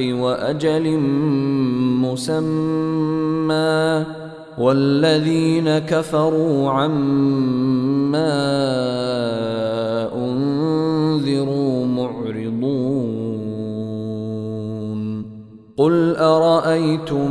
وأجل مسمى والذين كفروا عما أنذروا معرضون قل أرأيتم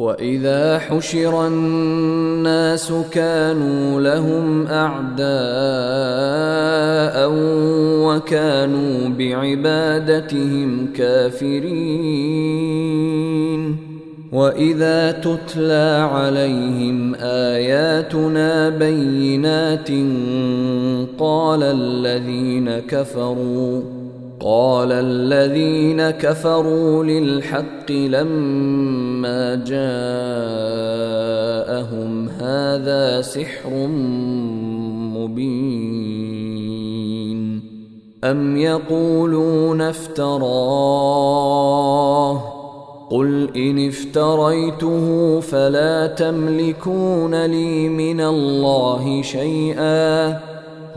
واذا حشر الناس كانوا لهم اعداء وكانوا بعبادتهم كافرين واذا تتلى عليهم اياتنا بينات قال الذين كفروا قال الذين كفروا للحق لما جاءهم هذا سحر مبين. أم يقولون افتراه؟ قل إن افتريته فلا تملكون لي من الله شيئا.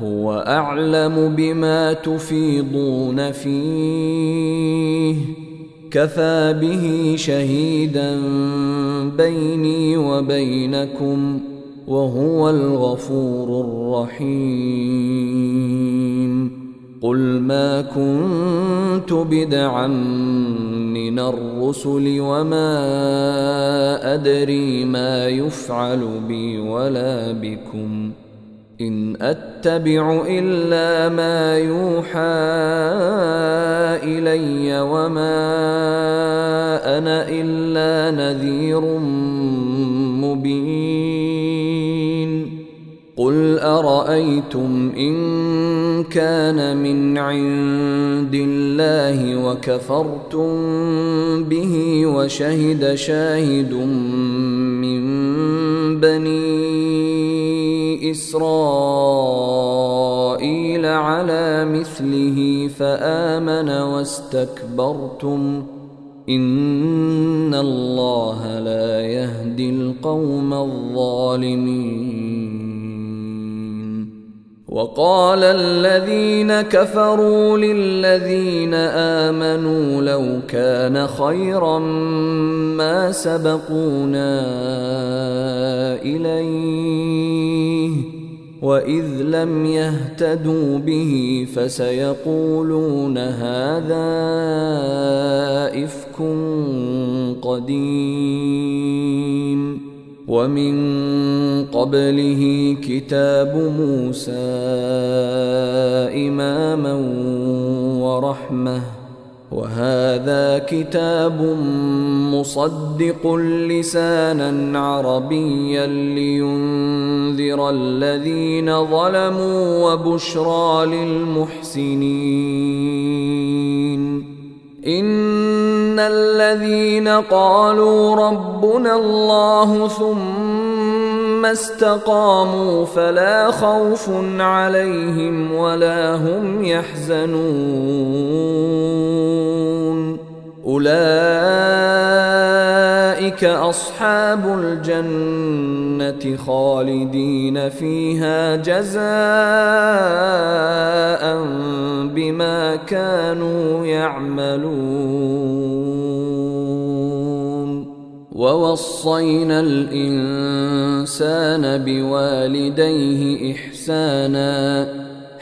هو اعلم بما تفيضون فيه. كفى به شهيدا بيني وبينكم وهو الغفور الرحيم. قل ما كنت بدعا من الرسل وما أدري ما يفعل بي ولا بكم. إن أتبع إلا ما يوحى إلي وما أنا إلا نذير مبين. قل أرأيتم إن كان من عند الله وكفرتم به وشهد شاهد من بني إسرائيل مثله فآمن واستكبرتم. إن الله لا يهدي القوم الظالمين. وقال الذين كفروا للذين آمنوا لو كان خيرا ما سبقونا إليه. واذ لم يهتدوا به فسيقولون هذا افك قديم ومن قبله كتاب موسى اماما ورحمه وهذا كتاب مصدق لسانا عربيا لينذر الذين ظلموا وبشرى للمحسنين. إن الذين قالوا ربنا الله ثم استقاموا فلا خوف عليهم ولا هم يحزنون. أولئك أصحاب الجنة خالدين فيها جزاء بما كانوا يعملون. ووصينا الإنسان بوالديه إحسانا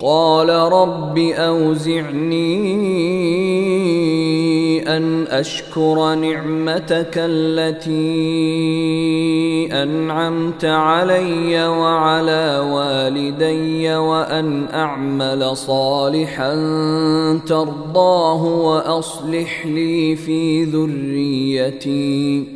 قال رب أوزعني أن أشكر نعمتك التي أنعمت علي وعلى والدي وأن أعمل صالحا ترضاه وأصلح لي في ذريتي.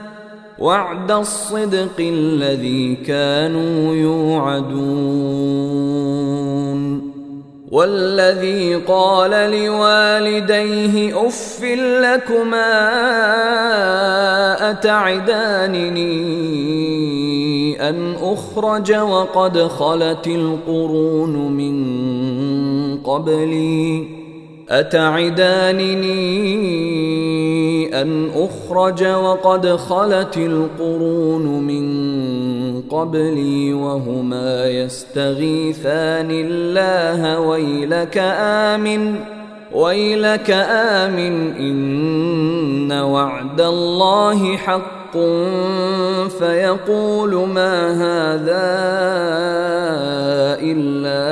وعد الصدق الذي كانوا يوعدون والذي قال لوالديه اف لكما اتعدانني ان اخرج وقد خلت القرون من قبلي أتعدانني أن أخرج وقد خلت القرون من قبلي وهما يستغيثان الله ويلك آمن ويلك آمن إن وعد الله حق. فيقول ما هذا إلا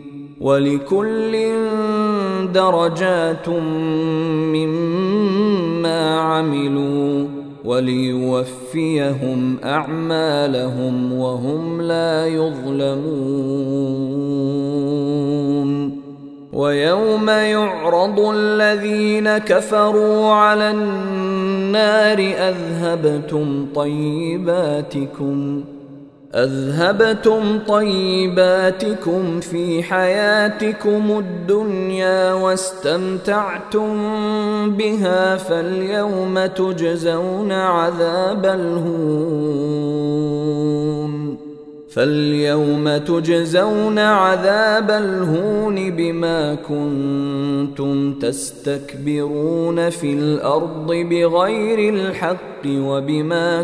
ولكل درجات مما عملوا وليوفيهم أعمالهم وهم لا يظلمون. ويوم يعرض الذين كفروا على النار أذهبتم طيباتكم. أذهبتم طيباتكم في حياتكم الدنيا واستمتعتم بها فاليوم تجزون عذاب الهون. فاليوم تجزون عذاب الهون بما كنتم تستكبرون في الأرض بغير الحق وبما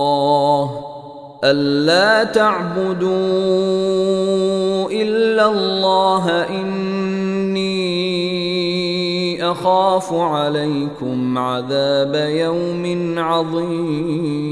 ألا تعبدوا إلا الله إني أخاف عليكم عذاب يوم عظيم.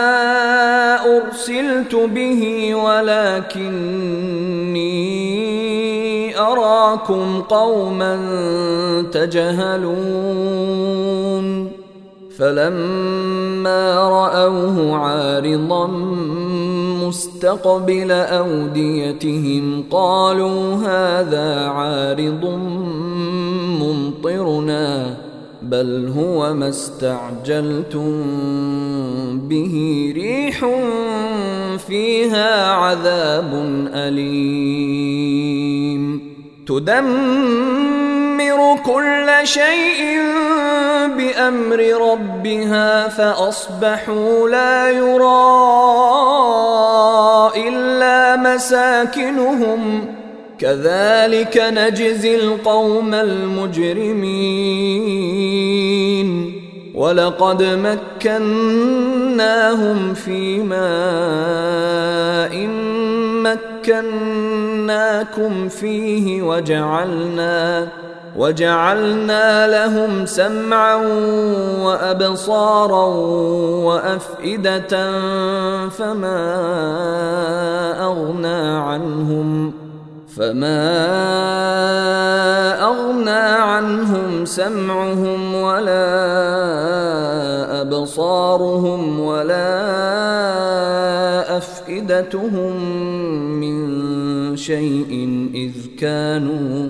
أرسلت به ولكني أراكم قوما تجهلون. فلما رأوه عارضا مستقبل أوديتهم قالوا هذا عارض ممطرنا. بل هو ما استعجلتم به ريح فيها عذاب اليم تدمر كل شيء بامر ربها فاصبحوا لا يرى الا مساكنهم كذلك نجزي القوم المجرمين. ولقد مكناهم في ماء مكناكم فيه وجعلنا وجعلنا لهم سمعا وأبصارا وأفئدة فما أغنى عنهم. فما اغنى عنهم سمعهم ولا ابصارهم ولا افئدتهم من شيء اذ كانوا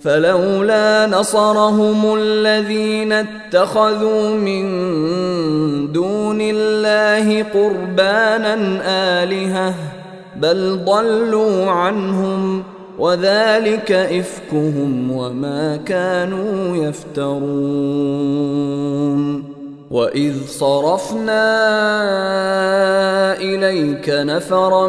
فلولا نصرهم الذين اتخذوا من دون الله قربانا آلهة بل ضلوا عنهم وذلك إفكهم وما كانوا يفترون وإذ صرفنا إليك نفرا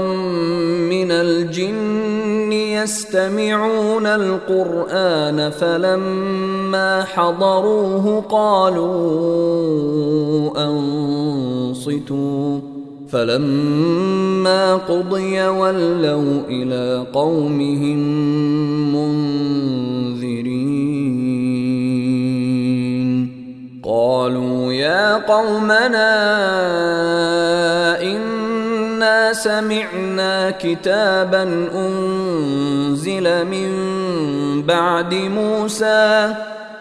من الجن يستمعون القرآن فلما حضروه قالوا أنصتوا فلما قضي ولوا إلى قومهم منذرين. قالوا يا قومنا انا سمعنا كتابا انزل من بعد موسى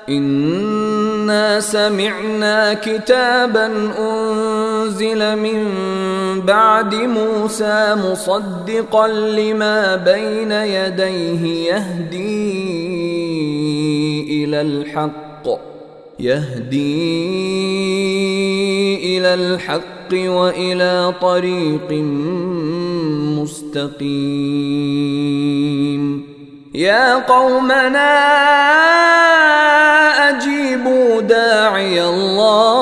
انا سمعنا كتابا انزل من بعد موسى مصدقا لما بين يديه يهدي إلى الحق يهدي إلى الحق وإلى طريق مستقيم. يا قومنا أجيبوا داعي الله.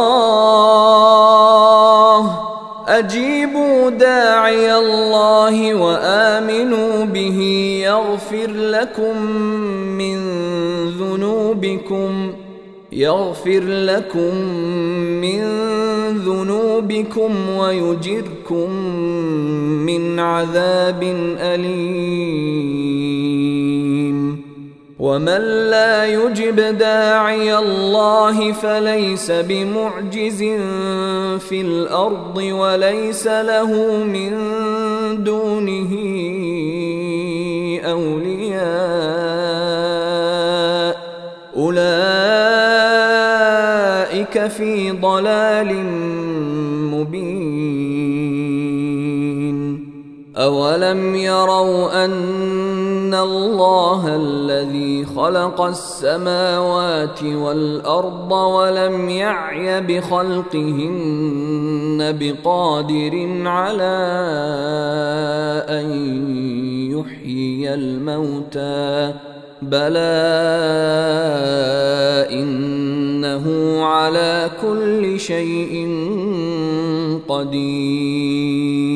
أجيبوا داعي الله وآمنوا به. يغفر لكم من ذنوبكم. يغفر لكم من ذنوبكم ويجركم من عذاب أليم. ومن لا يجب داعي الله فليس بمعجز في الأرض وليس له من دونه أولياء. اولئك في ضلال مبين. أولم يروا أن الله الذي خلق السماوات والأرض ولم يعي بخلقهن بقادر على أن يحيي الموتى. بلى إن على كل شيء قدير.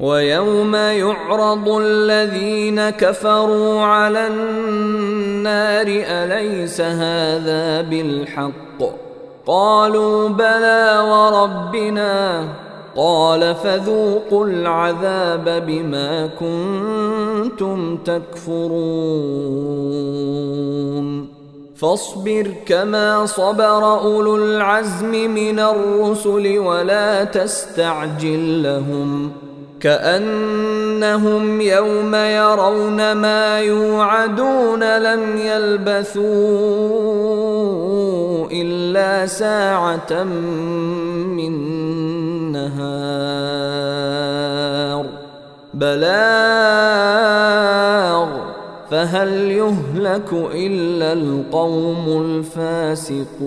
ويوم يعرض الذين كفروا على النار أليس هذا بالحق؟ قالوا بلى وربنا. قال فذوقوا العذاب بما كنتم تكفرون. فاصبر كما صبر أولو العزم من الرسل ولا تستعجل لهم كأنهم يوم يرون ما يوعدون لم يلبثوا إلا ساعة من نهار بلاغ فهل يهلك إلا القوم الفاسقون؟